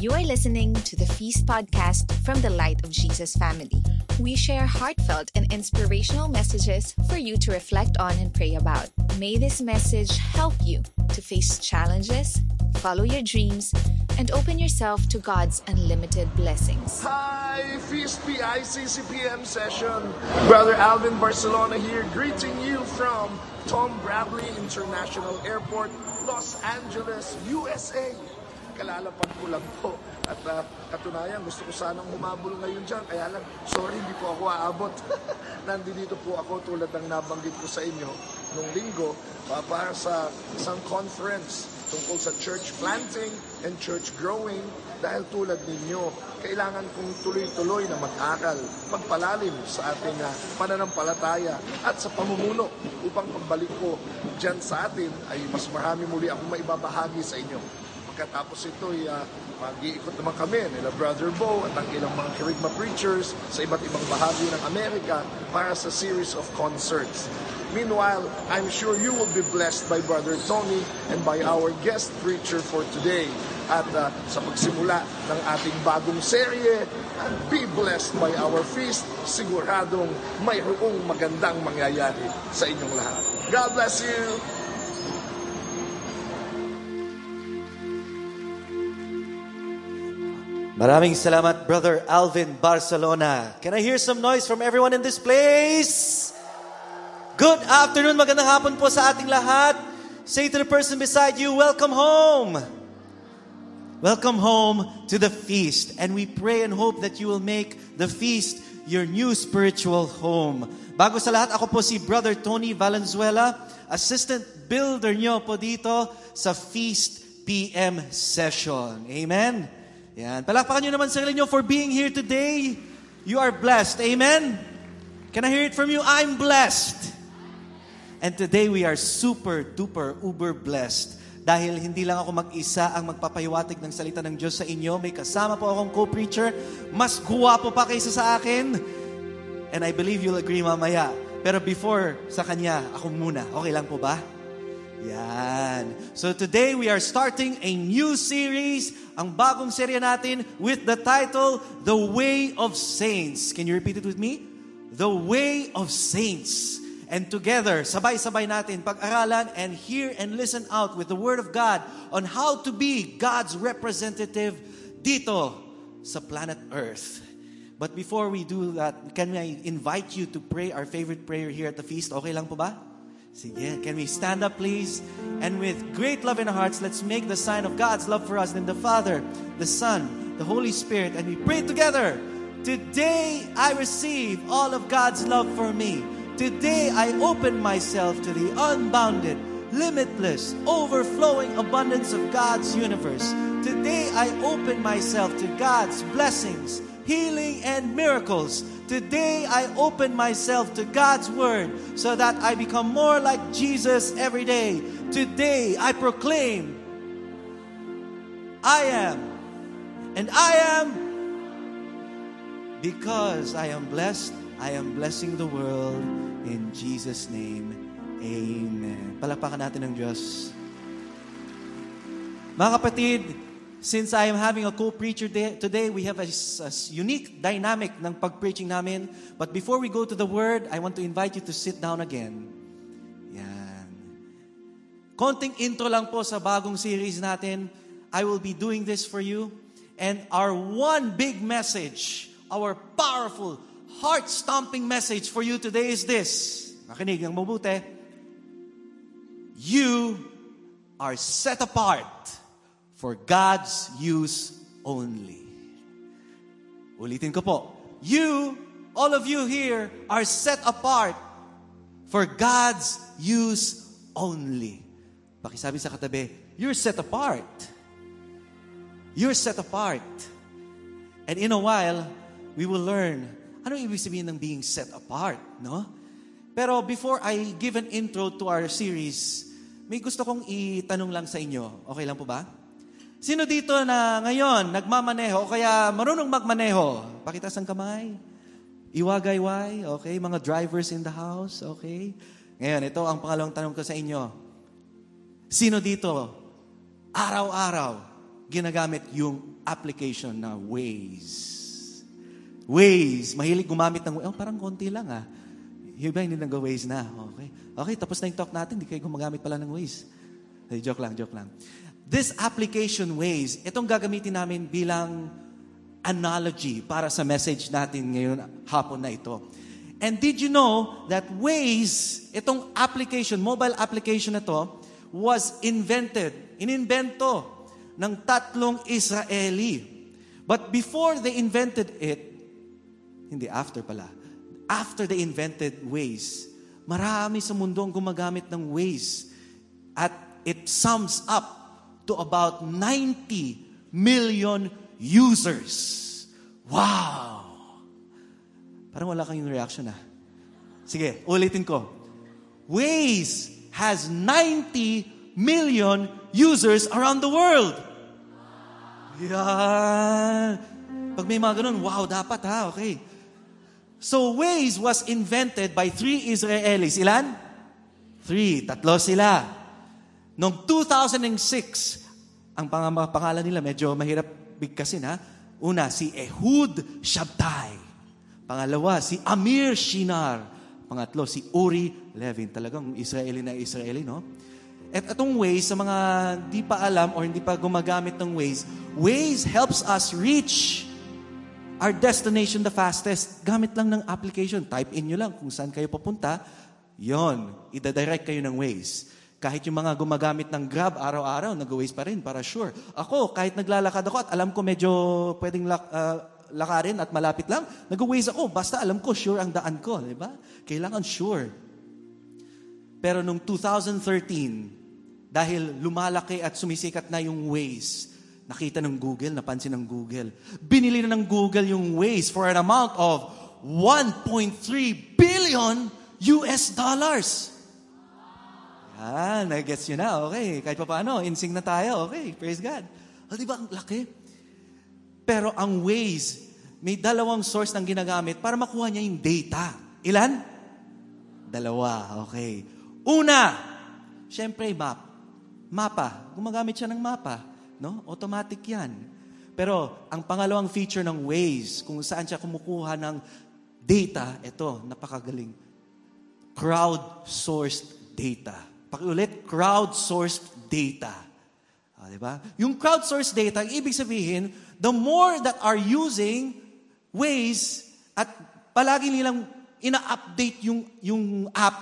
You are listening to the Feast podcast from the Light of Jesus family. We share heartfelt and inspirational messages for you to reflect on and pray about. May this message help you to face challenges, follow your dreams, and open yourself to God's unlimited blessings. Hi, Feast PICCPM session. Brother Alvin Barcelona here, greeting you from Tom Bradley International Airport, Los Angeles, USA. Kalalapag ko lang po. At uh, katunayan, gusto ko sanang humabol ngayon dyan. Kaya lang, sorry, hindi po ako aabot. Nandito po ako tulad ng nabanggit ko sa inyo nung linggo uh, para sa isang conference tungkol sa church planting and church growing dahil tulad ninyo, kailangan kong tuloy-tuloy na mag-aral, magpalalim sa ating uh, pananampalataya at sa pamumuno upang pagbalik ko dyan sa atin ay mas marami muli akong maibabahagi sa inyo. Pagkatapos ito, uh, mag-iikot naman kami nila Brother Bo at ang ilang mga kerygma preachers sa iba't ibang bahagi ng Amerika para sa series of concerts. Meanwhile, I'm sure you will be blessed by Brother Tony and by our guest preacher for today. At uh, sa pagsimula ng ating bagong serye, and be blessed by our feast, siguradong mayroong magandang mangyayari sa inyong lahat. God bless you! Maraming salamat, Brother Alvin Barcelona. Can I hear some noise from everyone in this place? Good afternoon, magandang hapon po sa ating lahat. Say to the person beside you, welcome home. Welcome home to the feast. And we pray and hope that you will make the feast your new spiritual home. Bago sa lahat, ako po si Brother Tony Valenzuela, assistant builder nyo po dito sa Feast PM session. Amen? Yan. Palakpakan nyo naman sarili nyo for being here today. You are blessed. Amen? Can I hear it from you? I'm blessed. And today we are super, duper, uber blessed. Dahil hindi lang ako mag-isa ang magpapahiwatig ng salita ng Diyos sa inyo. May kasama po akong co-preacher. Mas guwapo pa kaysa sa akin. And I believe you'll agree mamaya. Pero before sa kanya, ako muna. Okay lang po ba? Yan. So today we are starting a new series, ang bagong serye natin with the title, The Way of Saints. Can you repeat it with me? The Way of Saints. And together, sabay-sabay natin pag-aralan and hear and listen out with the Word of God on how to be God's representative dito sa planet Earth. But before we do that, can I invite you to pray our favorite prayer here at the feast? Okay lang po ba? Sige, can we stand up please? And with great love in our hearts, let's make the sign of God's love for us in the Father, the Son, the Holy Spirit, and we pray together. Today I receive all of God's love for me. Today I open myself to the unbounded, limitless, overflowing abundance of God's universe. Today I open myself to God's blessings, healing, and miracles. Today I open myself to God's Word so that I become more like Jesus every day. Today I proclaim, I am, and I am because I am blessed, I am blessing the world in Jesus' name. Amen. Palakpakan natin ng Diyos. Mga kapatid, Since I am having a co-preacher today, we have a, a, unique dynamic ng pag-preaching namin. But before we go to the Word, I want to invite you to sit down again. Yan. Konting intro lang po sa bagong series natin. I will be doing this for you. And our one big message, our powerful, heart-stomping message for you today is this. Makinig ng mabuti. You are set apart for God's use only. Ulitin ko po. You, all of you here, are set apart for God's use only. Pakisabi sa katabi, you're set apart. You're set apart. And in a while, we will learn, ano ibig sabihin ng being set apart, no? Pero before I give an intro to our series, may gusto kong itanong lang sa inyo. Okay lang po ba? Sino dito na ngayon nagmamaneho o kaya marunong magmaneho? Pakitas ang kamay. Iwagayway, okay? Mga drivers in the house, okay? Ngayon, ito ang pangalawang tanong ko sa inyo. Sino dito, araw-araw, ginagamit yung application na Waze. Waze. Mahilig gumamit ng, oh, parang konti lang ah. Yung iba hindi nag-Waze na. Okay. Okay, tapos na yung talk natin. Hindi kayo gumagamit pala ng Waze. Hey, joke lang, joke lang. This application Waze, itong gagamitin namin bilang analogy para sa message natin ngayon hapon na ito. And did you know that Waze, itong application, mobile application na to, was invented, inimbento ng tatlong Israeli. But before they invented it, hindi, after pala. After they invented Waze, marami sa mundo ang gumagamit ng Waze. At it sums up to about 90 million users. Wow! Parang wala kayong reaction ah. Sige, ulitin ko. Waze has 90 million users around the world. Yan. Pag may mga ganun, wow, dapat ha, okay. So Waze was invented by three Israelis. Ilan? Three. Tatlo sila. Noong 2006, ang pang pangalan nila medyo mahirap bigkasin ha. Una, si Ehud Shabtai. Pangalawa, si Amir Shinar. Pangatlo, si Uri Levin. Talagang Israeli na Israeli, no? At itong Waze, sa mga di pa alam or hindi pa gumagamit ng Waze, Waze helps us reach our destination the fastest, gamit lang ng application. Type in nyo lang kung saan kayo papunta. Yon, ida-direct kayo ng Waze. Kahit yung mga gumagamit ng Grab araw-araw, nag-Waze pa rin para sure. Ako, kahit naglalakad ako at alam ko medyo pwedeng lak, uh, lakarin at malapit lang, nag-Waze ako. Basta alam ko, sure ang daan ko. Di ba? Kailangan sure. Pero nung 2013, dahil lumalaki at sumisikat na yung Waze, Nakita ng Google, napansin ng Google. Binili na ng Google yung Waze for an amount of 1.3 billion US dollars. Yan, nag-gets nyo na. Okay, kahit pa paano, insing na tayo. Okay, praise God. O, di ba, ang laki? Pero ang Waze, may dalawang source ng ginagamit para makuha niya yung data. Ilan? Dalawa, okay. Una, syempre map. Mapa. Gumagamit siya ng mapa. No? Automatic yan. Pero ang pangalawang feature ng Waze, kung saan siya kumukuha ng data, ito, napakagaling. Crowd-sourced data. Pakiulit, crowd-sourced data. Ah, di ba? Yung crowd-sourced data, ibig sabihin, the more that are using Waze at palagi nilang ina-update yung, yung app,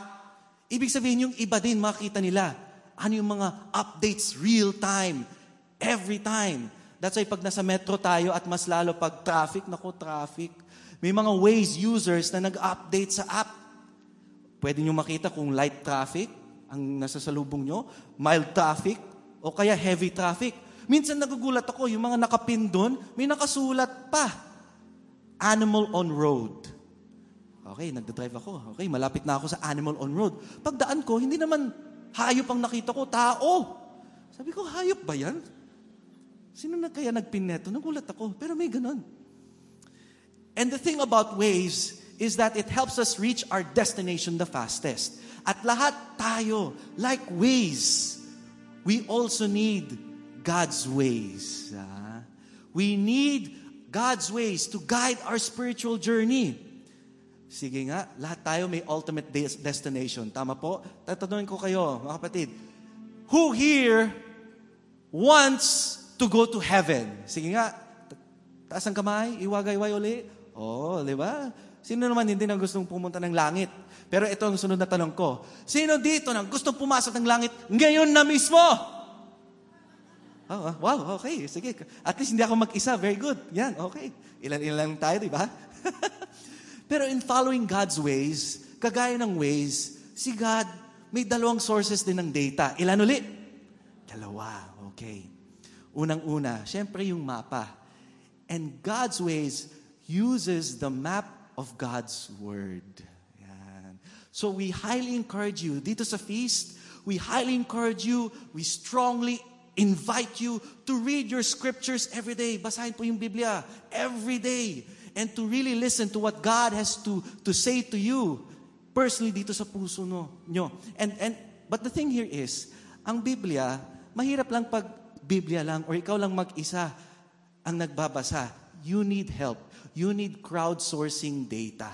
ibig sabihin yung iba din makita nila. Ano yung mga updates real time, Every time. That's why pag nasa metro tayo at mas lalo pag traffic, nako traffic, may mga Waze users na nag-update sa app. Pwede nyo makita kung light traffic ang nasa salubong nyo, mild traffic, o kaya heavy traffic. Minsan nagugulat ako, yung mga nakapin doon, may nakasulat pa. Animal on road. Okay, nagda-drive ako. Okay, malapit na ako sa animal on road. Pagdaan ko, hindi naman hayop ang nakita ko, tao. Sabi ko, hayop ba yan? Sino na kaya nagpin neto? Nagulat ako, pero may ganun. And the thing about Waze is that it helps us reach our destination the fastest. At lahat tayo, like Waze, we also need God's ways. We need God's ways to guide our spiritual journey. Sige nga, lahat tayo may ultimate destination. Tama po? Tatanungin ko kayo, mga kapatid. Who here wants to go to heaven. Sige nga, taas ang kamay, iwagayway uli. Oh, di ba? Sino naman hindi na gustong pumunta ng langit? Pero ito ang sunod na tanong ko. Sino dito na gustong pumasok ng langit ngayon na mismo? Oh, wow, okay. Sige. At least hindi ako mag-isa. Very good. Yan, okay. Ilan-ilan lang tayo, di ba? Pero in following God's ways, kagaya ng ways, si God, may dalawang sources din ng data. Ilan uli? Dalawa. Okay. Unang-una, syempre yung mapa. And God's ways uses the map of God's Word. Yan. So we highly encourage you, dito sa feast, we highly encourage you, we strongly invite you to read your scriptures every day. Basahin po yung Biblia every day. And to really listen to what God has to, to say to you personally dito sa puso no, nyo. And, and, but the thing here is, ang Biblia, mahirap lang pag Biblia lang or ikaw lang mag-isa ang nagbabasa. You need help. You need crowdsourcing data.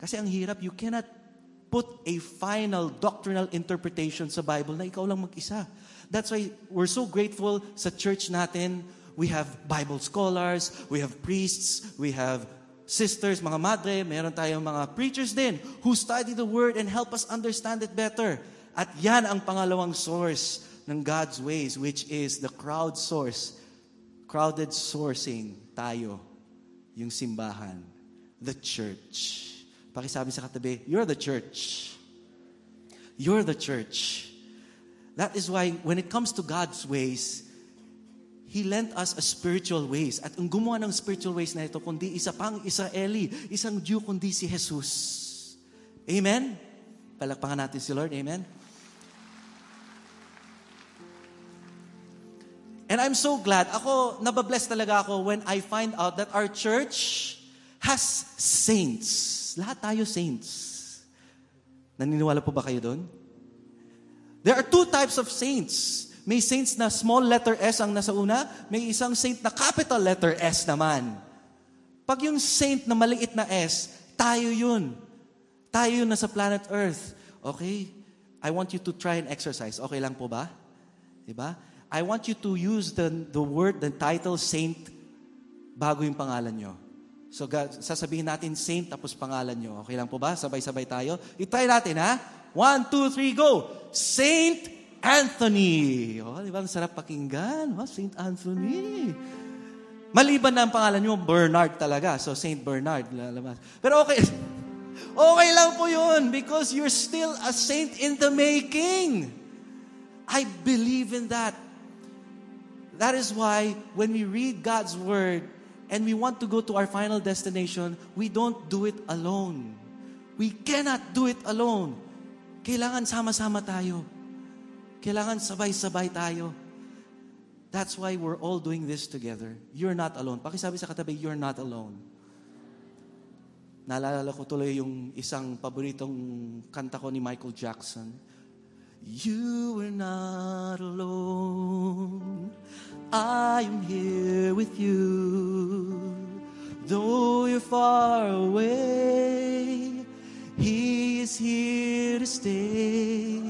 Kasi ang hirap, you cannot put a final doctrinal interpretation sa Bible na ikaw lang mag-isa. That's why we're so grateful sa church natin. We have Bible scholars, we have priests, we have sisters, mga madre, meron tayong mga preachers din who study the Word and help us understand it better. At yan ang pangalawang source ng God's ways, which is the crowd source. Crowded sourcing tayo, yung simbahan, the church. Pakisabi sa katabi, you're the church. You're the church. That is why when it comes to God's ways, He lent us a spiritual ways. At ang gumawa ng spiritual ways na ito, kundi isa pang Israeli, isang Jew kundi si Jesus. Amen? Palakpakan natin si Lord. Amen? And I'm so glad, ako, nababless talaga ako when I find out that our church has saints. Lahat tayo saints. Naniniwala po ba kayo doon? There are two types of saints. May saints na small letter S ang nasa una, may isang saint na capital letter S naman. Pag yung saint na maliit na S, tayo yun. Tayo yun nasa planet Earth. Okay? I want you to try and exercise. Okay lang po ba? Diba? I want you to use the, the word, the title saint, bago yung pangalan nyo. So, sasabihin natin saint tapos pangalan nyo. Okay lang po ba? Sabay-sabay tayo. I-try natin, ha? One, two, three, go! Saint Anthony. Oh, di ba? Ang sarap pakinggan. Oh, St. Anthony. Maliban na ang pangalan nyo, Bernard talaga. So, St. Bernard. Lalabas. Pero okay. Okay lang po yun because you're still a saint in the making. I believe in that. That is why when we read God's Word and we want to go to our final destination, we don't do it alone. We cannot do it alone. Kailangan sama-sama tayo. Kailangan sabay-sabay tayo. That's why we're all doing this together. You're not alone. Pakisabi sa katabi, you're not alone. Naalala ko tuloy yung isang paboritong kanta ko ni Michael Jackson. You are not alone. I am here with you. Though you're far away, He is here to stay.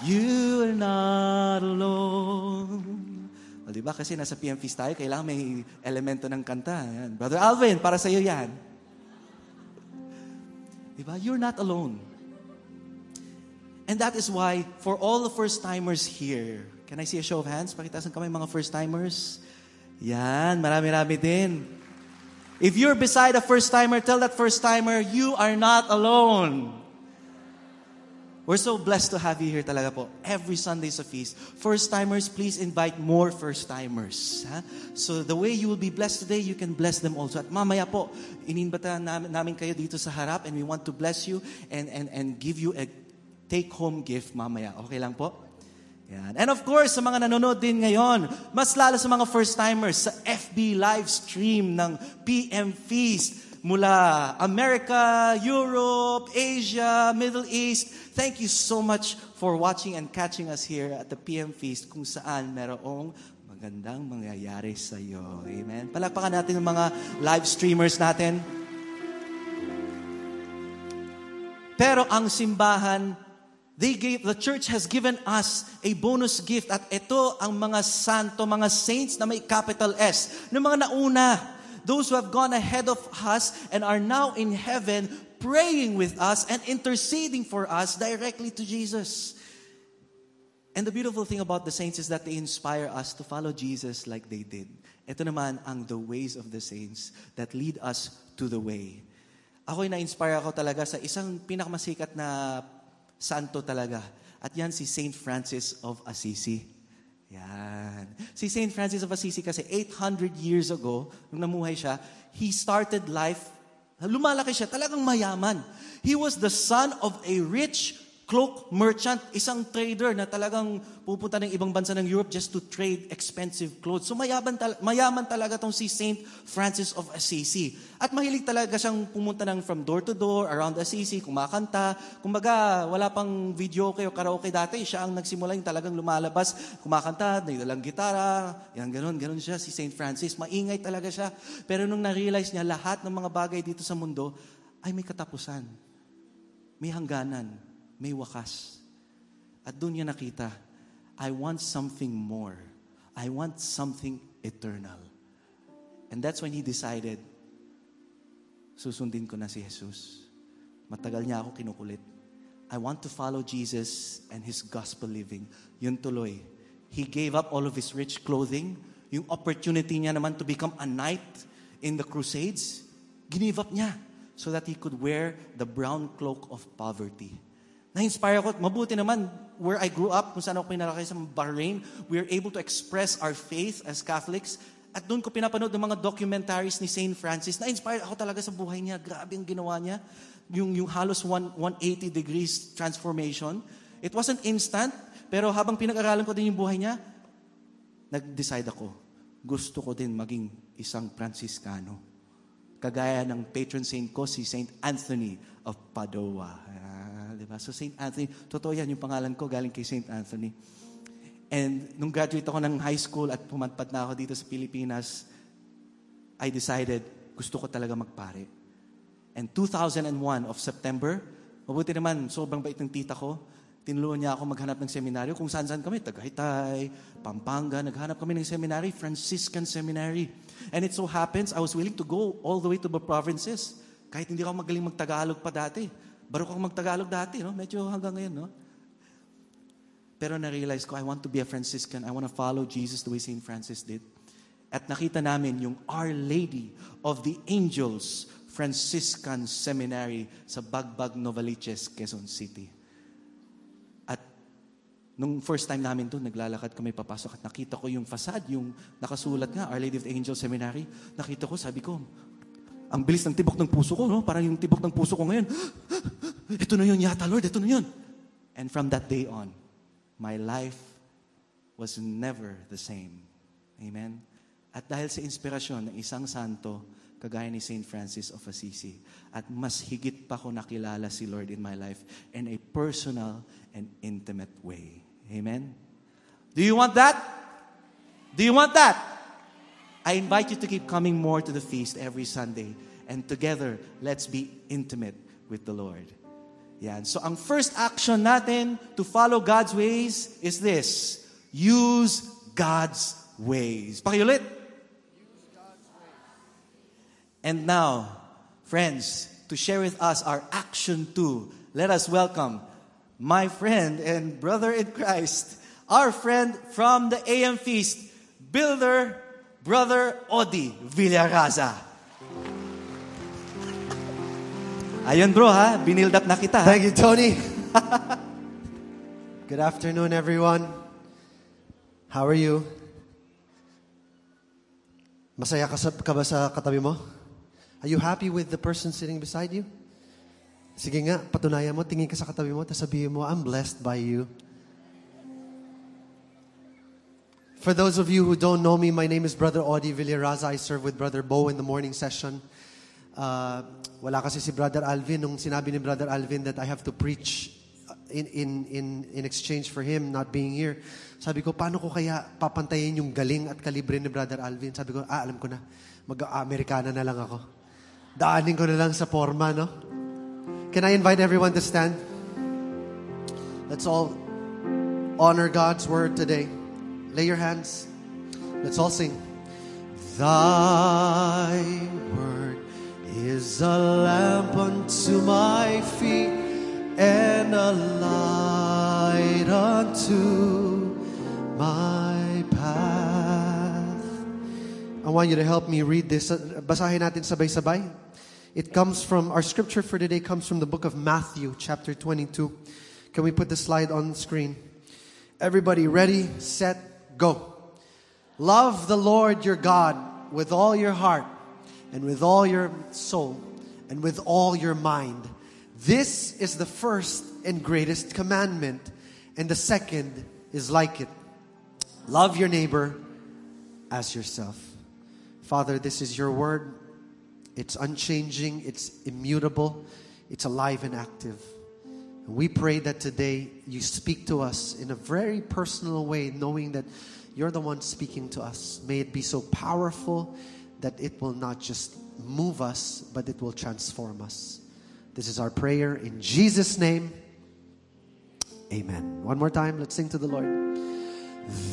You are not alone. O, diba? Kasi nasa PM Feast tayo, kailangan may elemento ng kanta. Yan. Brother Alvin, para sa iyo yan. Diba? You're not alone. And that is why, for all the first-timers here, can I see a show of hands? Pakitasan kami mga first-timers. Yan, marami-rami din. If you're beside a first-timer, tell that first-timer, you are not alone. We're so blessed to have you here talaga po. Every Sunday sa feast. First-timers, please invite more first-timers. Ha? So the way you will be blessed today, you can bless them also. At mamaya po, ininbatahan namin, namin kayo dito sa harap and we want to bless you and, and, and give you a take-home gift mamaya. Okay lang po? Yan. And of course, sa mga nanonood din ngayon, mas lalo sa mga first-timers, sa FB live stream ng PM Feast, mula America, Europe, Asia, Middle East. Thank you so much for watching and catching us here at the PM Feast kung saan merong magandang mangyayari sa iyo. Amen. Palakpakan natin ang mga live streamers natin. Pero ang simbahan, they gave, the church has given us a bonus gift at ito ang mga santo, mga saints na may capital S, ng mga nauna those who have gone ahead of us and are now in heaven praying with us and interceding for us directly to Jesus. And the beautiful thing about the saints is that they inspire us to follow Jesus like they did. Ito naman ang the ways of the saints that lead us to the way. Ako'y na-inspire ako talaga sa isang pinakamasikat na santo talaga. At yan si Saint Francis of Assisi. Yan. Si St. Francis of Assisi kasi 800 years ago, nung namuhay siya, he started life, lumalaki siya, talagang mayaman. He was the son of a rich cloak merchant, isang trader na talagang pupunta ng ibang bansa ng Europe just to trade expensive clothes. So mayaman, tal- mayaman talaga tong si Saint Francis of Assisi. At mahilig talaga siyang pumunta ng from door to door around Assisi, kumakanta. Kumbaga, wala pang video o karaoke dati. Siya ang nagsimula yung talagang lumalabas, kumakanta, dalang gitara, yan ganun, ganun siya si Saint Francis. Maingay talaga siya. Pero nung na-realize niya, lahat ng mga bagay dito sa mundo ay may katapusan. May hangganan may wakas. At doon niya nakita, I want something more. I want something eternal. And that's when he decided, susundin ko na si Jesus. Matagal niya ako kinukulit. I want to follow Jesus and His gospel living. Yun tuloy. He gave up all of his rich clothing. Yung opportunity niya naman to become a knight in the crusades, ginive up niya so that he could wear the brown cloak of poverty. Na-inspire ako. Mabuti naman, where I grew up, kung saan ako pinalaki sa Bahrain, we are able to express our faith as Catholics. At doon ko pinapanood ng mga documentaries ni St. Francis. Na-inspire ako talaga sa buhay niya. Grabe ang ginawa niya. Yung, yung halos one, 180 degrees transformation. It wasn't instant, pero habang pinag-aralan ko din yung buhay niya, nag-decide ako, gusto ko din maging isang Franciscano. Kagaya ng patron saint ko, si Saint Anthony of Padua ba? So St. Anthony, totoo yan, yung pangalan ko galing kay St. Anthony. And nung graduate ako ng high school at pumatpat na ako dito sa Pilipinas, I decided, gusto ko talaga magpare. And 2001 of September, mabuti naman, sobrang bait ng tita ko, tinulungan niya ako maghanap ng seminaryo kung saan-saan kami, Tagaytay, Pampanga, naghanap kami ng seminary, Franciscan Seminary. And it so happens, I was willing to go all the way to the provinces. Kahit hindi ako magaling magtagalog pa dati. Baro ako magtagalog dati, no? Medyo hanggang ngayon, no? Pero na-realize ko, I want to be a Franciscan. I want to follow Jesus the way St. Francis did. At nakita namin yung Our Lady of the Angels Franciscan Seminary sa Bagbag, Novaliches, Quezon City. At nung first time namin doon, naglalakad kami papasok at nakita ko yung facade, yung nakasulat nga, Our Lady of the Angels Seminary. Nakita ko, sabi ko, ang bilis ng tibok ng puso ko, no? Parang yung tibok ng puso ko ngayon. Ito na yun yata, Lord. Ito na yun. And from that day on, my life was never the same. Amen? At dahil sa inspirasyon ng isang santo, kagaya ni St. Francis of Assisi, at mas higit pa ko nakilala si Lord in my life in a personal and intimate way. Amen? Do you want that? Do you want that? I invite you to keep coming more to the feast every Sunday. And together, let's be intimate with the Lord. Yan. So ang first action natin to follow God's ways is this. Use God's ways. Pakiulit. And now, friends, to share with us our action too, let us welcome my friend and brother in Christ, our friend from the AM Feast, Builder Brother Odi Villaraza. Ayun bro ha, binild up na kita. Thank you, Tony. Good afternoon, everyone. How are you? Masaya ka, ka ba sa katabi mo? Are you happy with the person sitting beside you? Sige nga, patunayan mo, tingin ka sa katabi mo, tapos sabihin mo, I'm blessed by you. For those of you who don't know me, my name is Brother Audi Villaraza. I serve with Brother Bo in the morning session. Uh, wala kasi si Brother Alvin. Nung sinabi ni Brother Alvin that I have to preach in, in, in, in exchange for him not being here, sabi ko, paano ko kaya papantayin yung galing at kalibre ni Brother Alvin? Sabi ko, ah, alam ko na. Mag-Amerikana na lang ako. Daanin ko na lang sa forma, no? Can I invite everyone to stand? Let's all honor God's word today. Lay your hands. Let's all sing. Thy word is a lamp unto my feet and a light unto my path. I want you to help me read this. Basahin natin sabay-sabay. It comes from, our scripture for today comes from the book of Matthew, chapter 22. Can we put the slide on screen? Everybody ready, set, Go. Love the Lord your God with all your heart and with all your soul and with all your mind. This is the first and greatest commandment. And the second is like it love your neighbor as yourself. Father, this is your word. It's unchanging, it's immutable, it's alive and active. And we pray that today you speak to us in a very personal way, knowing that you're the one speaking to us. May it be so powerful that it will not just move us, but it will transform us. This is our prayer in Jesus' name. Amen. One more time, let's sing to the Lord.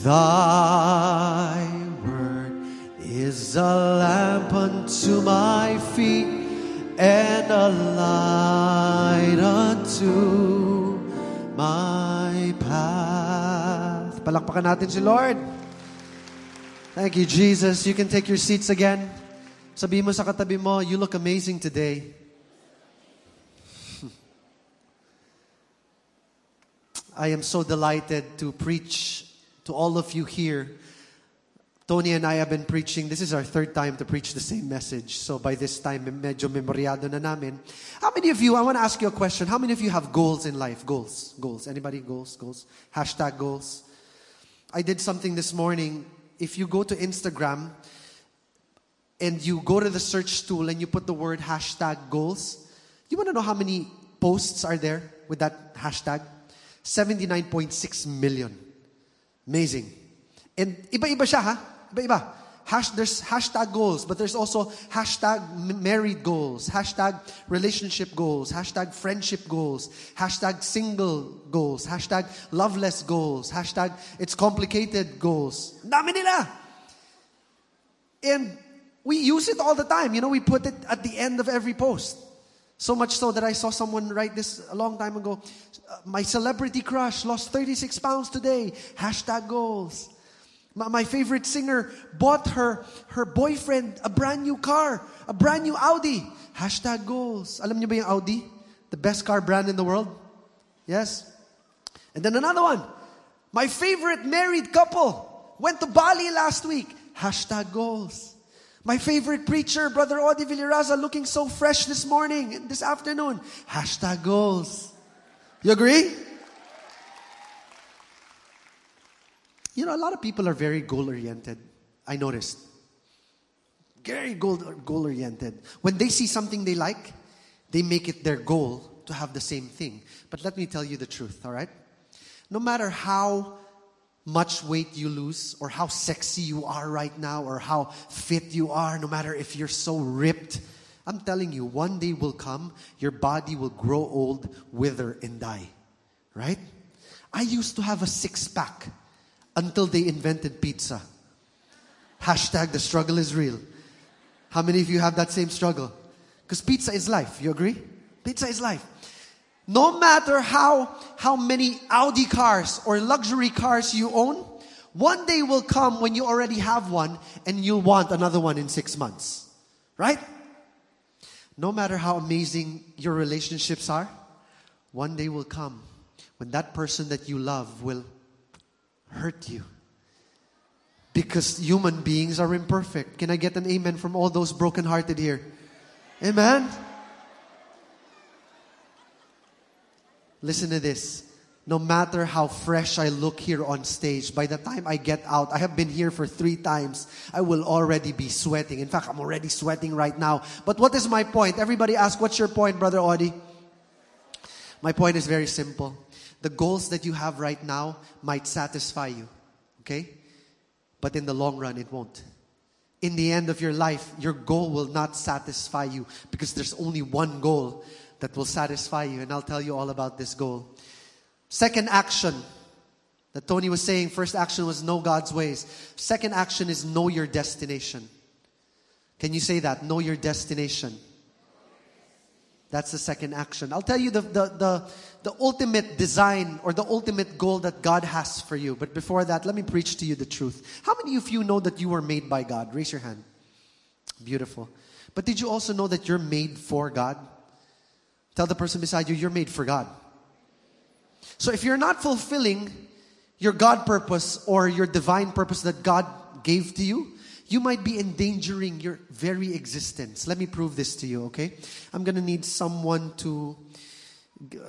Thy word is a lamp unto my feet and a light unto my path. Palakpakan natin si Lord. Thank you, Jesus. You can take your seats again. Sabi mo sa katabi mo, you look amazing today. I am so delighted to preach to all of you here. Tony and I have been preaching. This is our third time to preach the same message. So by this time, medyo memoryado na namin. How many of you, I want to ask you a question. How many of you have goals in life? Goals. Goals. Anybody? Goals. Goals. Hashtag goals. I did something this morning. If you go to Instagram and you go to the search tool and you put the word hashtag goals, you want to know how many posts are there with that hashtag? 79.6 million. Amazing. And iba-iba siya ha? Iba-iba. Hash, there's hashtag goals, but there's also hashtag married goals, hashtag relationship goals, hashtag friendship goals, hashtag single goals, hashtag loveless goals, hashtag it's complicated goals. Dami nila. And we use it all the time. You know, we put it at the end of every post. So much so that I saw someone write this a long time ago. My celebrity crush lost 36 pounds today. Hashtag goals. My, favorite singer bought her, her boyfriend a brand new car, a brand new Audi. Hashtag goals. Alam niyo ba yung Audi? The best car brand in the world? Yes. And then another one. My favorite married couple went to Bali last week. Hashtag goals. My favorite preacher, Brother Odi Villaraza, looking so fresh this morning this afternoon. Hashtag goals. You agree? You know, a lot of people are very goal oriented. I noticed. Very goal oriented. When they see something they like, they make it their goal to have the same thing. But let me tell you the truth, all right? No matter how much weight you lose, or how sexy you are right now, or how fit you are, no matter if you're so ripped, I'm telling you, one day will come, your body will grow old, wither, and die. Right? I used to have a six pack until they invented pizza. Hashtag the struggle is real. How many of you have that same struggle? Because pizza is life. You agree? Pizza is life. No matter how, how many Audi cars or luxury cars you own, one day will come when you already have one and you'll want another one in six months. Right? No matter how amazing your relationships are, one day will come when that person that you love will hurt you. Because human beings are imperfect. Can I get an amen from all those brokenhearted here? Amen? Listen to this. No matter how fresh I look here on stage, by the time I get out, I have been here for three times, I will already be sweating. In fact, I'm already sweating right now. But what is my point? Everybody ask, what's your point, Brother Audie? My point is very simple. The goals that you have right now might satisfy you, okay? But in the long run, it won't. In the end of your life, your goal will not satisfy you because there's only one goal that will satisfy you. And I'll tell you all about this goal. Second action that Tony was saying, first action was know God's ways. Second action is know your destination. Can you say that? Know your destination. That's the second action. I'll tell you the, the, the, the ultimate design or the ultimate goal that God has for you. But before that, let me preach to you the truth. How many of you know that you were made by God? Raise your hand. Beautiful. But did you also know that you're made for God? Tell the person beside you, you're made for God. So if you're not fulfilling your God purpose or your divine purpose that God gave to you, you might be endangering your very existence. Let me prove this to you, okay? I'm gonna need someone to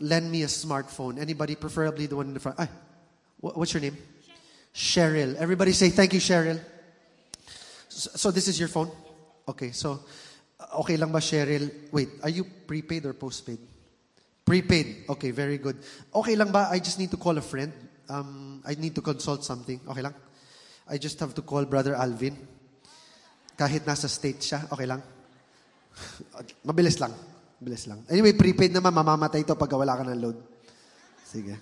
Lend me a smartphone. Anybody, preferably the one in the front. Wha- what's your name? Cheryl. Everybody say thank you, Cheryl. So, so this is your phone? Okay, so uh, okay lang ba, Cheryl? Wait, are you prepaid or postpaid? Prepaid. Okay, very good. Okay lang ba? I just need to call a friend. Um, I need to consult something. Okay lang? I just have to call Brother Alvin. Kahit nasa state siya, okay lang? Mabilis lang. Mabilis lang. Anyway, prepaid naman, mamamatay to pag wala ka ng load. Sige.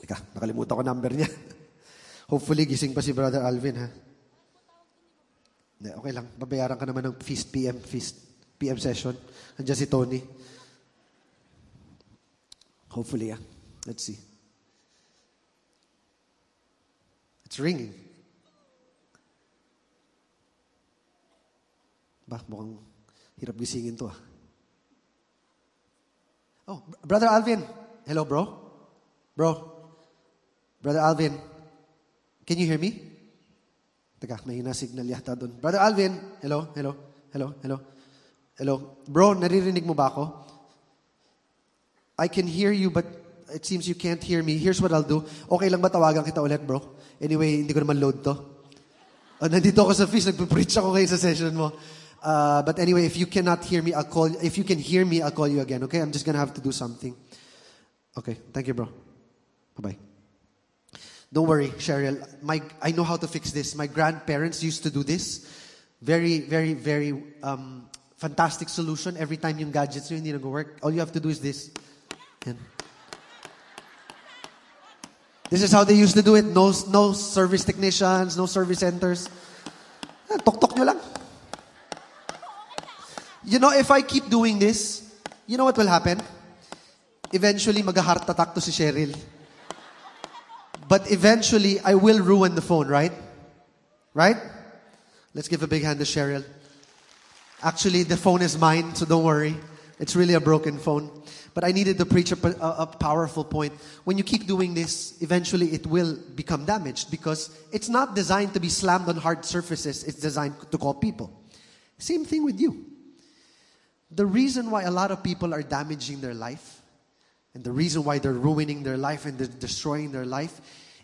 Teka, nakalimutan ko number niya. Hopefully, gising pa si Brother Alvin, ha? Okay lang. Babayaran ka naman ng feast PM, feast PM session. Andiyan si Tony. Hopefully, yeah. Let's see. It's ringing. Ba, mukhang hirap gisingin to ah. Oh, Br- Brother Alvin. Hello, bro. Bro. Brother Alvin. Can you hear me? Teka, may signal yata doon. Brother Alvin. Hello, hello, hello, hello. Hello. Bro, naririnig mo ba ako? I can hear you but it seems you can't hear me. Here's what I'll do. Okay lang ba tawagan kita ulit, bro? Anyway, hindi ko naman load to. Oh, nandito ako sa feast, nagpe-preach ako ngayon sa session mo. Uh, but anyway, if you cannot hear me, I'll call If you can hear me, I'll call you again, okay? I'm just gonna have to do something. Okay, thank you, bro. Bye-bye. Don't worry, Cheryl. My, I know how to fix this. My grandparents used to do this. Very, very, very um, fantastic solution. Every time yung gadgets nyo hindi nag-work, all you have to do is this. This is how they used to do it. No, no service technicians, no service centers. Ah, Tok-tok lang. You know, if I keep doing this, you know what will happen? Eventually, mag-heart attack to si Cheryl. But eventually, I will ruin the phone, right? Right? Let's give a big hand to Cheryl. Actually, the phone is mine, so don't worry. It's really a broken phone. But I needed to preach a, a, a powerful point. When you keep doing this, eventually it will become damaged because it's not designed to be slammed on hard surfaces, it's designed to call people. Same thing with you. The reason why a lot of people are damaging their life and the reason why they're ruining their life and they're destroying their life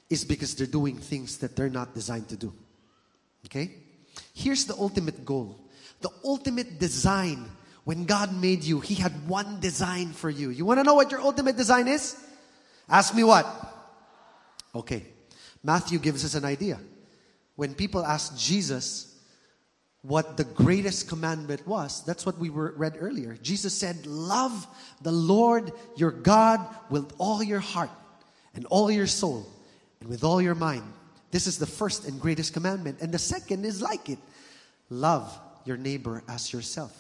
is because they're doing things that they're not designed to do. Okay? Here's the ultimate goal. The ultimate design. When God made you, He had one design for you. You want to know what your ultimate design is? Ask me what? Okay. Matthew gives us an idea. When people asked Jesus what the greatest commandment was, that's what we were read earlier. Jesus said, Love the Lord your God with all your heart and all your soul and with all your mind. This is the first and greatest commandment. And the second is like it love your neighbor as yourself.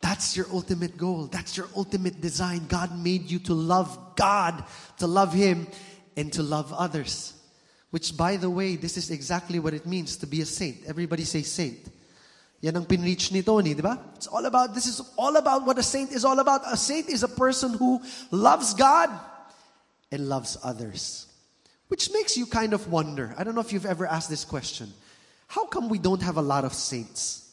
That's your ultimate goal. That's your ultimate design. God made you to love God, to love Him, and to love others. Which, by the way, this is exactly what it means to be a saint. Everybody say saint. Yan ang pinreach ni Tony, di ba? It's all about, this is all about what a saint is all about. A saint is a person who loves God and loves others. Which makes you kind of wonder. I don't know if you've ever asked this question. How come we don't have a lot of saints?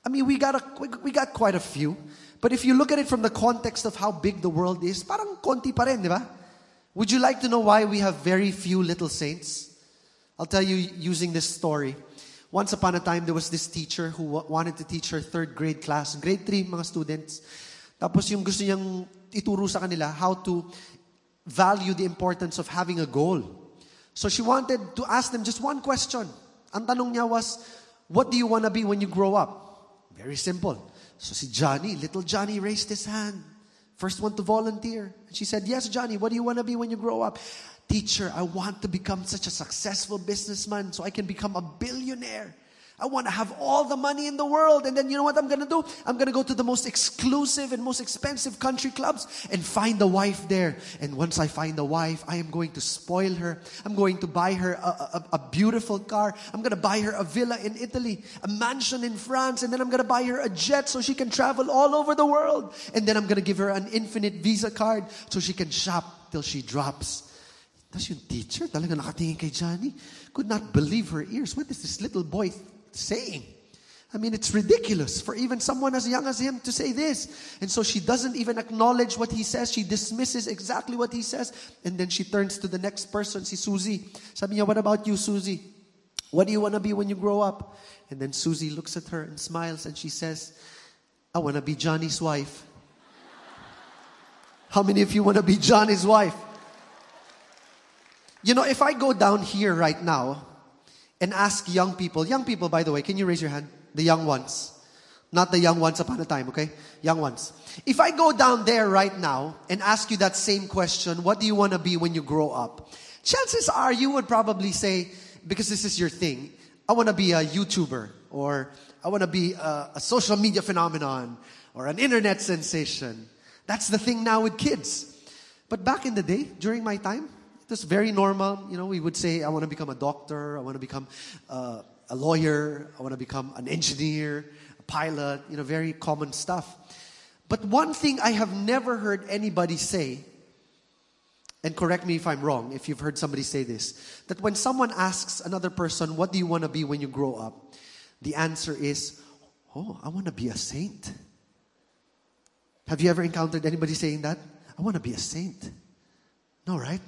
I mean, we got, a, we, got quite a few. But if you look at it from the context of how big the world is, parang konti pa rin, di ba? Would you like to know why we have very few little saints? I'll tell you using this story. Once upon a time, there was this teacher who wa- wanted to teach her third grade class, grade 3 mga students. Tapos yung gusto niyang ituro sa kanila how to value the importance of having a goal. So she wanted to ask them just one question. Ang tanong niya was, what do you want to be when you grow up? Very simple. So si Johnny, little Johnny raised his hand. First one to volunteer. And she said, yes, Johnny, what do you want to be when you grow up? Teacher, I want to become such a successful businessman so I can become a billionaire. I want to have all the money in the world. And then you know what I'm going to do? I'm going to go to the most exclusive and most expensive country clubs and find a wife there. And once I find a wife, I am going to spoil her. I'm going to buy her a, a, a beautiful car. I'm going to buy her a villa in Italy, a mansion in France. And then I'm going to buy her a jet so she can travel all over the world. And then I'm going to give her an infinite visa card so she can shop till she drops. Tapos yung teacher, talaga nakatingin kay Johnny, could not believe her ears. What is this little boy saying? I mean, it's ridiculous for even someone as young as him to say this. And so she doesn't even acknowledge what he says. She dismisses exactly what he says. And then she turns to the next person, si Susie. Sabi niya, what about you, Susie? What do you want to be when you grow up? And then Susie looks at her and smiles and she says, I want to be Johnny's wife. How many of you want to be Johnny's wife? You know, if I go down here right now and ask young people, young people, by the way, can you raise your hand? The young ones. Not the young ones upon a time, okay? Young ones. If I go down there right now and ask you that same question, what do you want to be when you grow up? Chances are you would probably say, because this is your thing, I want to be a YouTuber or I want to be a, a social media phenomenon or an internet sensation. That's the thing now with kids. But back in the day, during my time, was very normal. You know, we would say, I want to become a doctor, I want to become uh, a lawyer, I want to become an engineer, a pilot, you know, very common stuff. But one thing I have never heard anybody say, and correct me if I'm wrong, if you've heard somebody say this, that when someone asks another person, What do you want to be when you grow up? The answer is, Oh, I want to be a saint. Have you ever encountered anybody saying that? I want to be a saint. No, right?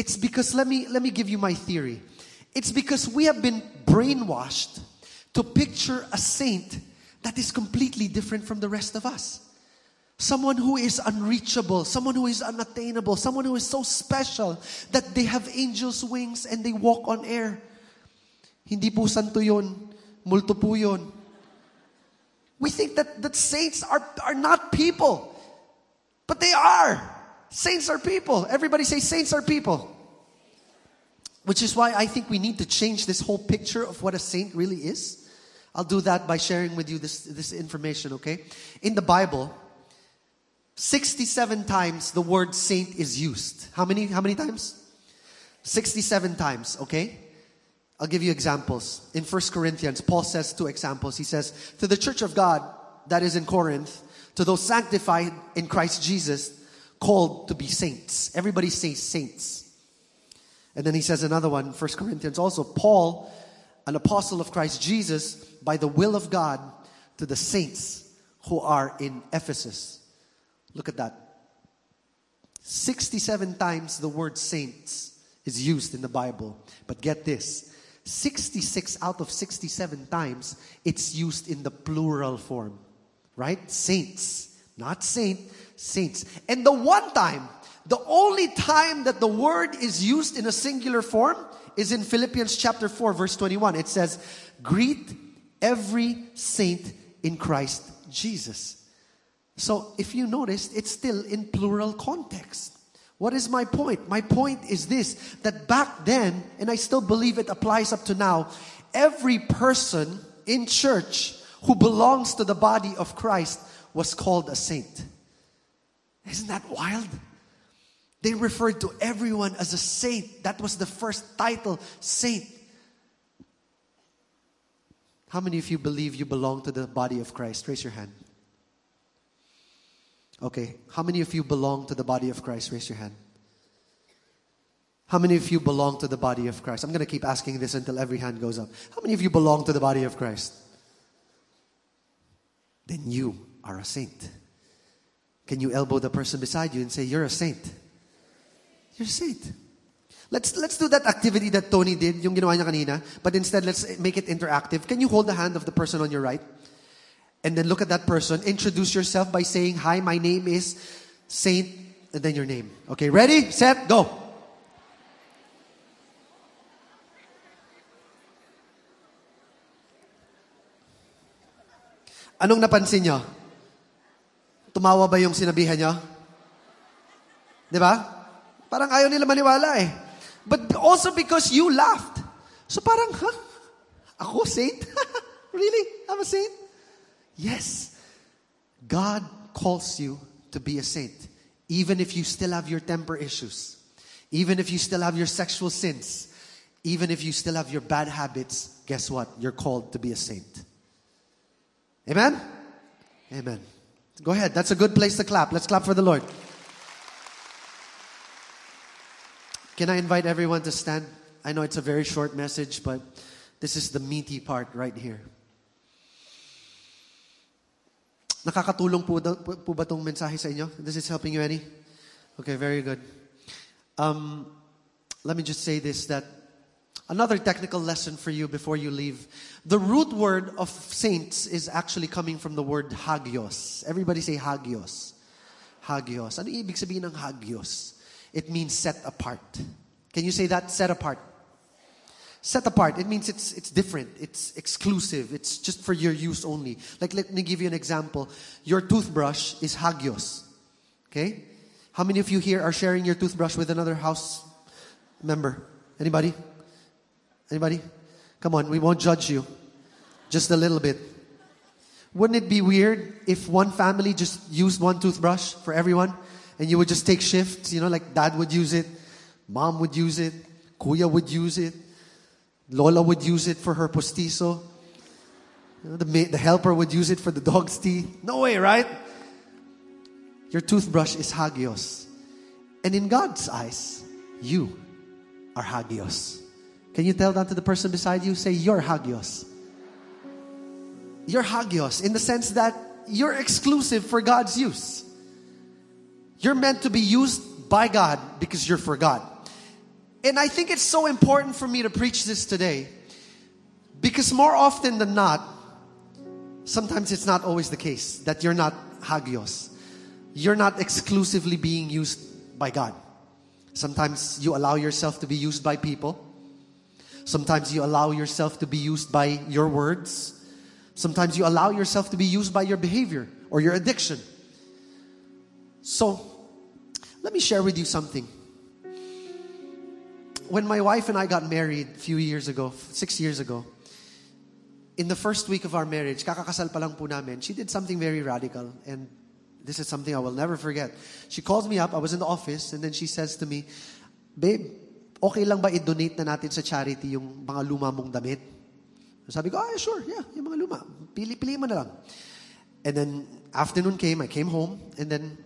It's because, let me, let me give you my theory. It's because we have been brainwashed to picture a saint that is completely different from the rest of us. Someone who is unreachable, someone who is unattainable, someone who is so special that they have angels' wings and they walk on air. Hindi po santo yun, multo po yun. We think that, that saints are, are not people, but they are. Saints are people. Everybody say saints are people. Which is why I think we need to change this whole picture of what a saint really is. I'll do that by sharing with you this, this information, okay? In the Bible, 67 times the word saint is used. How many how many times? 67 times, okay? I'll give you examples. In 1 Corinthians, Paul says two examples. He says, To the church of God that is in Corinth, to those sanctified in Christ Jesus, called to be saints. Everybody says saints. And then he says another one, 1 Corinthians also, Paul, an apostle of Christ Jesus, by the will of God, to the saints who are in Ephesus. Look at that. 67 times the word saints is used in the Bible. But get this 66 out of 67 times it's used in the plural form. Right? Saints. Not saint, saints. And the one time, the only time that the word is used in a singular form is in Philippians chapter 4, verse 21. It says, Greet every saint in Christ Jesus. So if you notice, it's still in plural context. What is my point? My point is this that back then, and I still believe it applies up to now, every person in church who belongs to the body of Christ was called a saint. Isn't that wild? They referred to everyone as a saint. That was the first title, saint. How many of you believe you belong to the body of Christ? Raise your hand. Okay. How many of you belong to the body of Christ? Raise your hand. How many of you belong to the body of Christ? I'm going to keep asking this until every hand goes up. How many of you belong to the body of Christ? Then you are a saint. Can you elbow the person beside you and say, You're a saint? You're a saint. Let's, let's do that activity that Tony did, yung ginawa niya kanina, but instead let's make it interactive. Can you hold the hand of the person on your right? And then look at that person. Introduce yourself by saying, Hi, my name is Saint, and then your name. Okay, ready, set, go. Anong napansin nyo? Tumawa ba yung sinabihan nyo? Di ba? Parang ayaw nila maniwala eh. But also because you laughed. So parang, huh? Ako, saint? really? I'm a saint? Yes. God calls you to be a saint. Even if you still have your temper issues. Even if you still have your sexual sins. Even if you still have your bad habits. Guess what? You're called to be a saint. Amen? Amen. Go ahead. That's a good place to clap. Let's clap for the Lord. Can I invite everyone to stand? I know it's a very short message, but this is the meaty part right here. Nakakatulong po, ba mensahe sa inyo? This is helping you any? Okay, very good. Um, let me just say this that another technical lesson for you before you leave. The root word of saints is actually coming from the word hagios. Everybody say hagios. Hagios. Ano ibig sabihin ng hagios? It means set apart. Can you say that? Set apart. Set apart. It means it's it's different. It's exclusive. It's just for your use only. Like let me give you an example. Your toothbrush is hagios. Okay? How many of you here are sharing your toothbrush with another house member? Anybody? Anybody? Come on, we won't judge you. Just a little bit. Wouldn't it be weird if one family just used one toothbrush for everyone and you would just take shifts, you know, like dad would use it, mom would use it, kuya would use it, Lola would use it for her postizo, you know, the, ma- the helper would use it for the dog's teeth. No way, right? Your toothbrush is hagios. And in God's eyes, you are hagios. Can you tell that to the person beside you? Say, You're hagios. You're hagios in the sense that you're exclusive for God's use. You're meant to be used by God because you're for God. And I think it's so important for me to preach this today because more often than not, sometimes it's not always the case that you're not hagios. You're not exclusively being used by God. Sometimes you allow yourself to be used by people. Sometimes you allow yourself to be used by your words. Sometimes you allow yourself to be used by your behavior or your addiction. So, let me share with you something. When my wife and I got married a few years ago, six years ago, in the first week of our marriage, kakakasal pa po namin, she did something very radical. And this is something I will never forget. She calls me up, I was in the office, and then she says to me, Babe, okay lang ba i-donate na natin sa charity yung mga luma mong damit? Sabi ko, ah, sure, yeah, yung mga luma. Pili, pili mo na lang. And then afternoon came, I came home, and then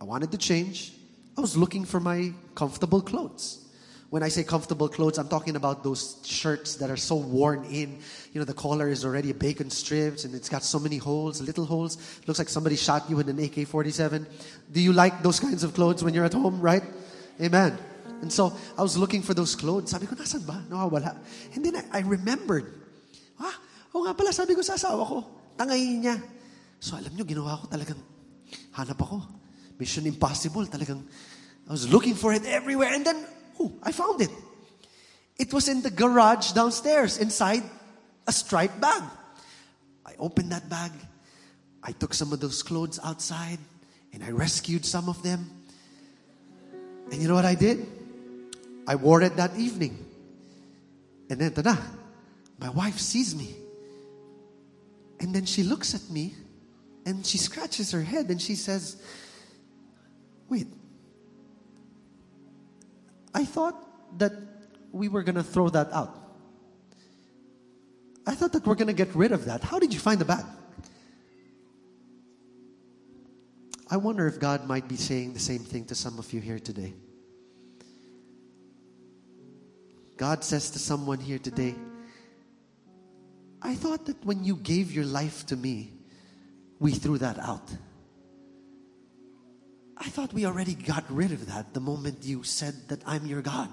I wanted to change. I was looking for my comfortable clothes. When I say comfortable clothes, I'm talking about those shirts that are so worn in. You know, the collar is already bacon strips and it's got so many holes, little holes. looks like somebody shot you with an AK 47. Do you like those kinds of clothes when you're at home, right? Amen. And so I was looking for those clothes. Sabi ko, nasan ba? Nawawala. And then I, I remembered. Ah, oo nga pala, sabi ko sa asawa ko, tangayin niya. So alam niyo, ginawa ko talagang, hanap ako. Mission impossible, talagang, I was looking for it everywhere. And then, oh, I found it. It was in the garage downstairs, inside a striped bag. I opened that bag. I took some of those clothes outside and I rescued some of them. And you know what I did? I wore it that evening. And then, tada, my wife sees me. And then she looks at me and she scratches her head and she says, Wait, I thought that we were going to throw that out. I thought that we're going to get rid of that. How did you find the bag? I wonder if God might be saying the same thing to some of you here today. God says to someone here today, I thought that when you gave your life to me, we threw that out. I thought we already got rid of that the moment you said that I'm your God.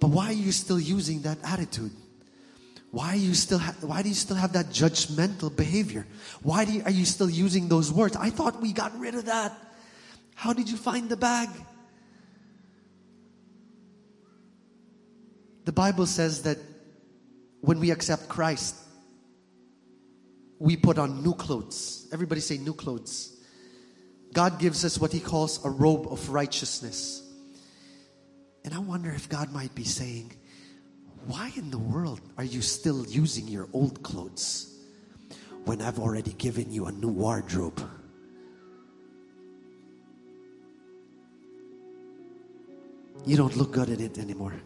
But why are you still using that attitude? Why are you still ha- why do you still have that judgmental behavior? Why you, are you still using those words? I thought we got rid of that. How did you find the bag? The Bible says that when we accept Christ, we put on new clothes. Everybody say new clothes. God gives us what He calls a robe of righteousness. And I wonder if God might be saying, Why in the world are you still using your old clothes when I've already given you a new wardrobe? You don't look good in it anymore.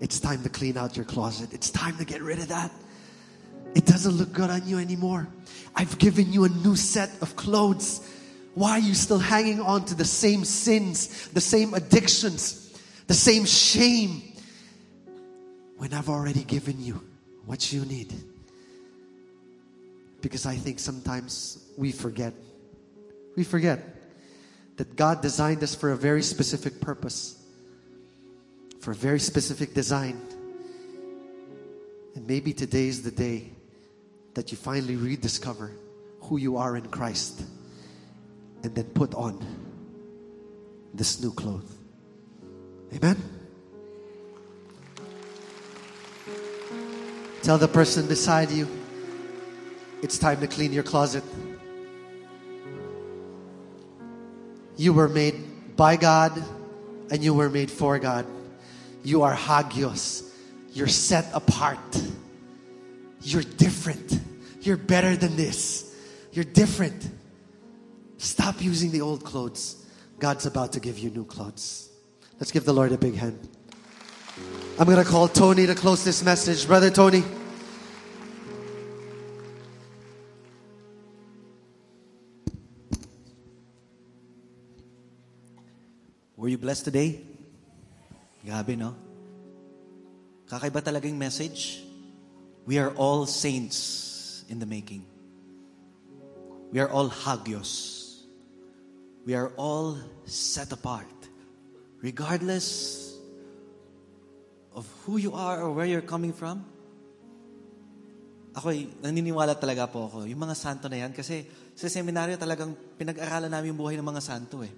It's time to clean out your closet. It's time to get rid of that. It doesn't look good on you anymore. I've given you a new set of clothes. Why are you still hanging on to the same sins, the same addictions, the same shame when I've already given you what you need? Because I think sometimes we forget. We forget that God designed us for a very specific purpose, for a very specific design. And maybe today is the day that you finally rediscover who you are in Christ and then put on this new cloth. Amen? Tell the person beside you, it's time to clean your closet. You were made by God and you were made for God. You are hagios. You're set apart. You're different. You're better than this. You're different. Stop using the old clothes. God's about to give you new clothes. Let's give the Lord a big hand. I'm going to call Tony to close this message. Brother Tony. Were you blessed today? Gabi, no? Kakaiba talaga yung message. We are all saints in the making. We are all hagios. We are all set apart. Regardless of who you are or where you're coming from. Ako, naniniwala talaga po ako. Yung mga santo na yan, kasi sa seminaryo talagang pinag-aralan namin yung buhay ng mga santo eh.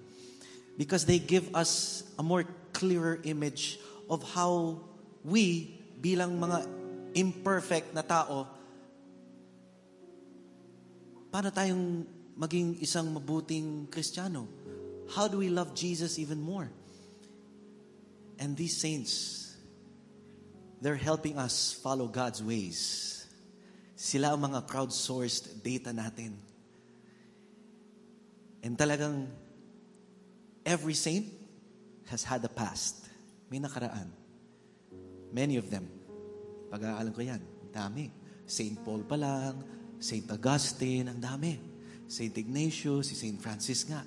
Because they give us a more clearer image of how we, bilang mga imperfect na tao, paano tayong maging isang mabuting Kristiyano? How do we love Jesus even more? And these saints, they're helping us follow God's ways. Sila ang mga crowdsourced data natin. And talagang every saint has had a past. May nakaraan. Many of them. Pag-aaralan ko yan. Ang dami. Saint Paul pa lang, Saint Augustine, ang dami. Saint Ignatius, si Saint Francis nga.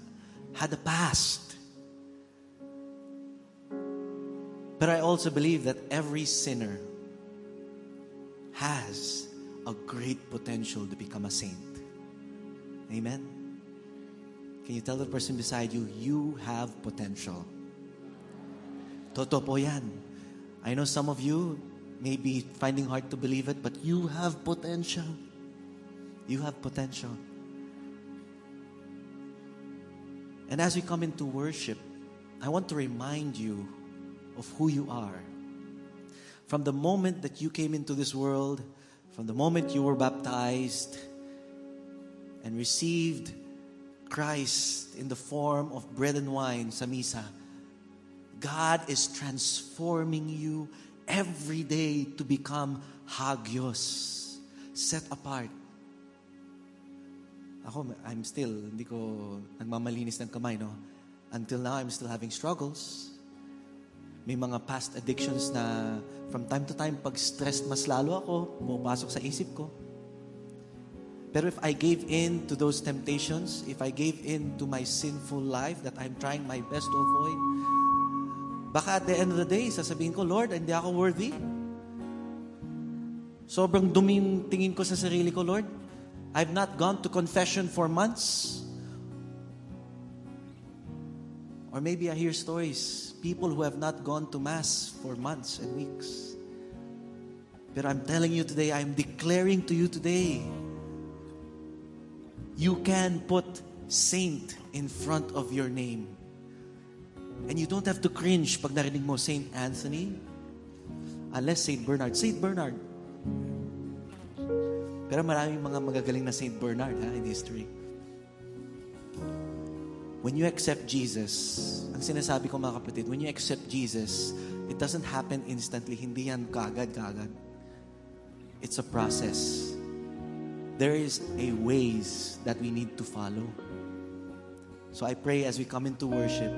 Had a past. But I also believe that every sinner has a great potential to become a saint. Amen? Can you tell the person beside you, you have potential? Totoo po yan. I know some of you may be finding hard to believe it, but you have potential. You have potential. And as we come into worship, I want to remind you of who you are. From the moment that you came into this world, from the moment you were baptized and received Christ in the form of bread and wine sa misa, God is transforming you every day to become hagios, set apart. Ako, I'm still, hindi ko nagmamalinis ng kamay, no? Until now, I'm still having struggles. May mga past addictions na from time to time, pag stressed mas lalo ako, pumapasok sa isip ko. Pero if I gave in to those temptations, if I gave in to my sinful life that I'm trying my best to avoid, baka at the end of the day, sasabihin ko, Lord, hindi ako worthy. Sobrang duming tingin ko sa sarili ko, Lord. I've not gone to confession for months. Or maybe I hear stories, people who have not gone to Mass for months and weeks. But I'm telling you today, I'm declaring to you today, you can put saint in front of your name. And you don't have to cringe pag narinig mo Saint Anthony, unless Saint Bernard. Saint Bernard. Pero maraming mga magagaling na Saint Bernard ha, in history. When you accept Jesus, ang sinasabi ko mga kapatid, when you accept Jesus, it doesn't happen instantly. Hindi yan kagad-kagad. It's a process. There is a ways that we need to follow. So I pray as we come into worship,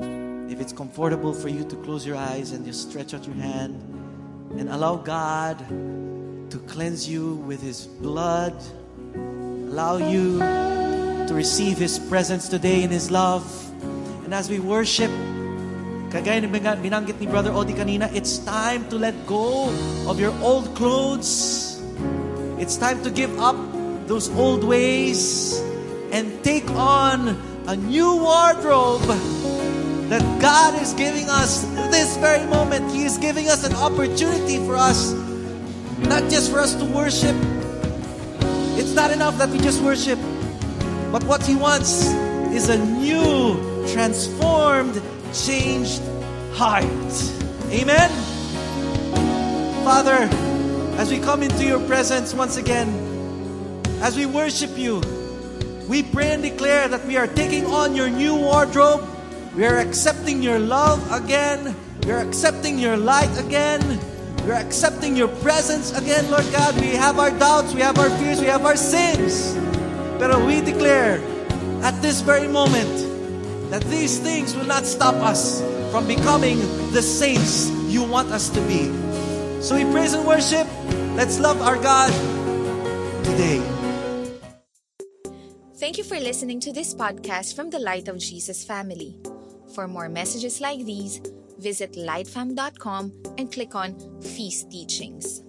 if it's comfortable for you to close your eyes and just stretch out your hand and allow God to cleanse you with His blood, allow you to receive His presence today in His love. And as we worship, kagaya binang- binanggit ni Brother Odi kanina, it's time to let go of your old clothes. It's time to give up those old ways and take on a new wardrobe that God is giving us this very moment. He is giving us an opportunity for us, not just for us to worship. It's not enough that we just worship, but what He wants is a new, transformed, changed heart. Amen. Father, as we come into your presence once again, as we worship you, we pray and declare that we are taking on your new wardrobe. We are accepting your love again. We are accepting your light again. We are accepting your presence again, Lord God. We have our doubts, we have our fears, we have our sins. But we declare at this very moment that these things will not stop us from becoming the saints you want us to be. So we praise and worship. Let's love our God today. Thank you for listening to this podcast from the Light of Jesus family. For more messages like these, visit lightfam.com and click on Feast Teachings.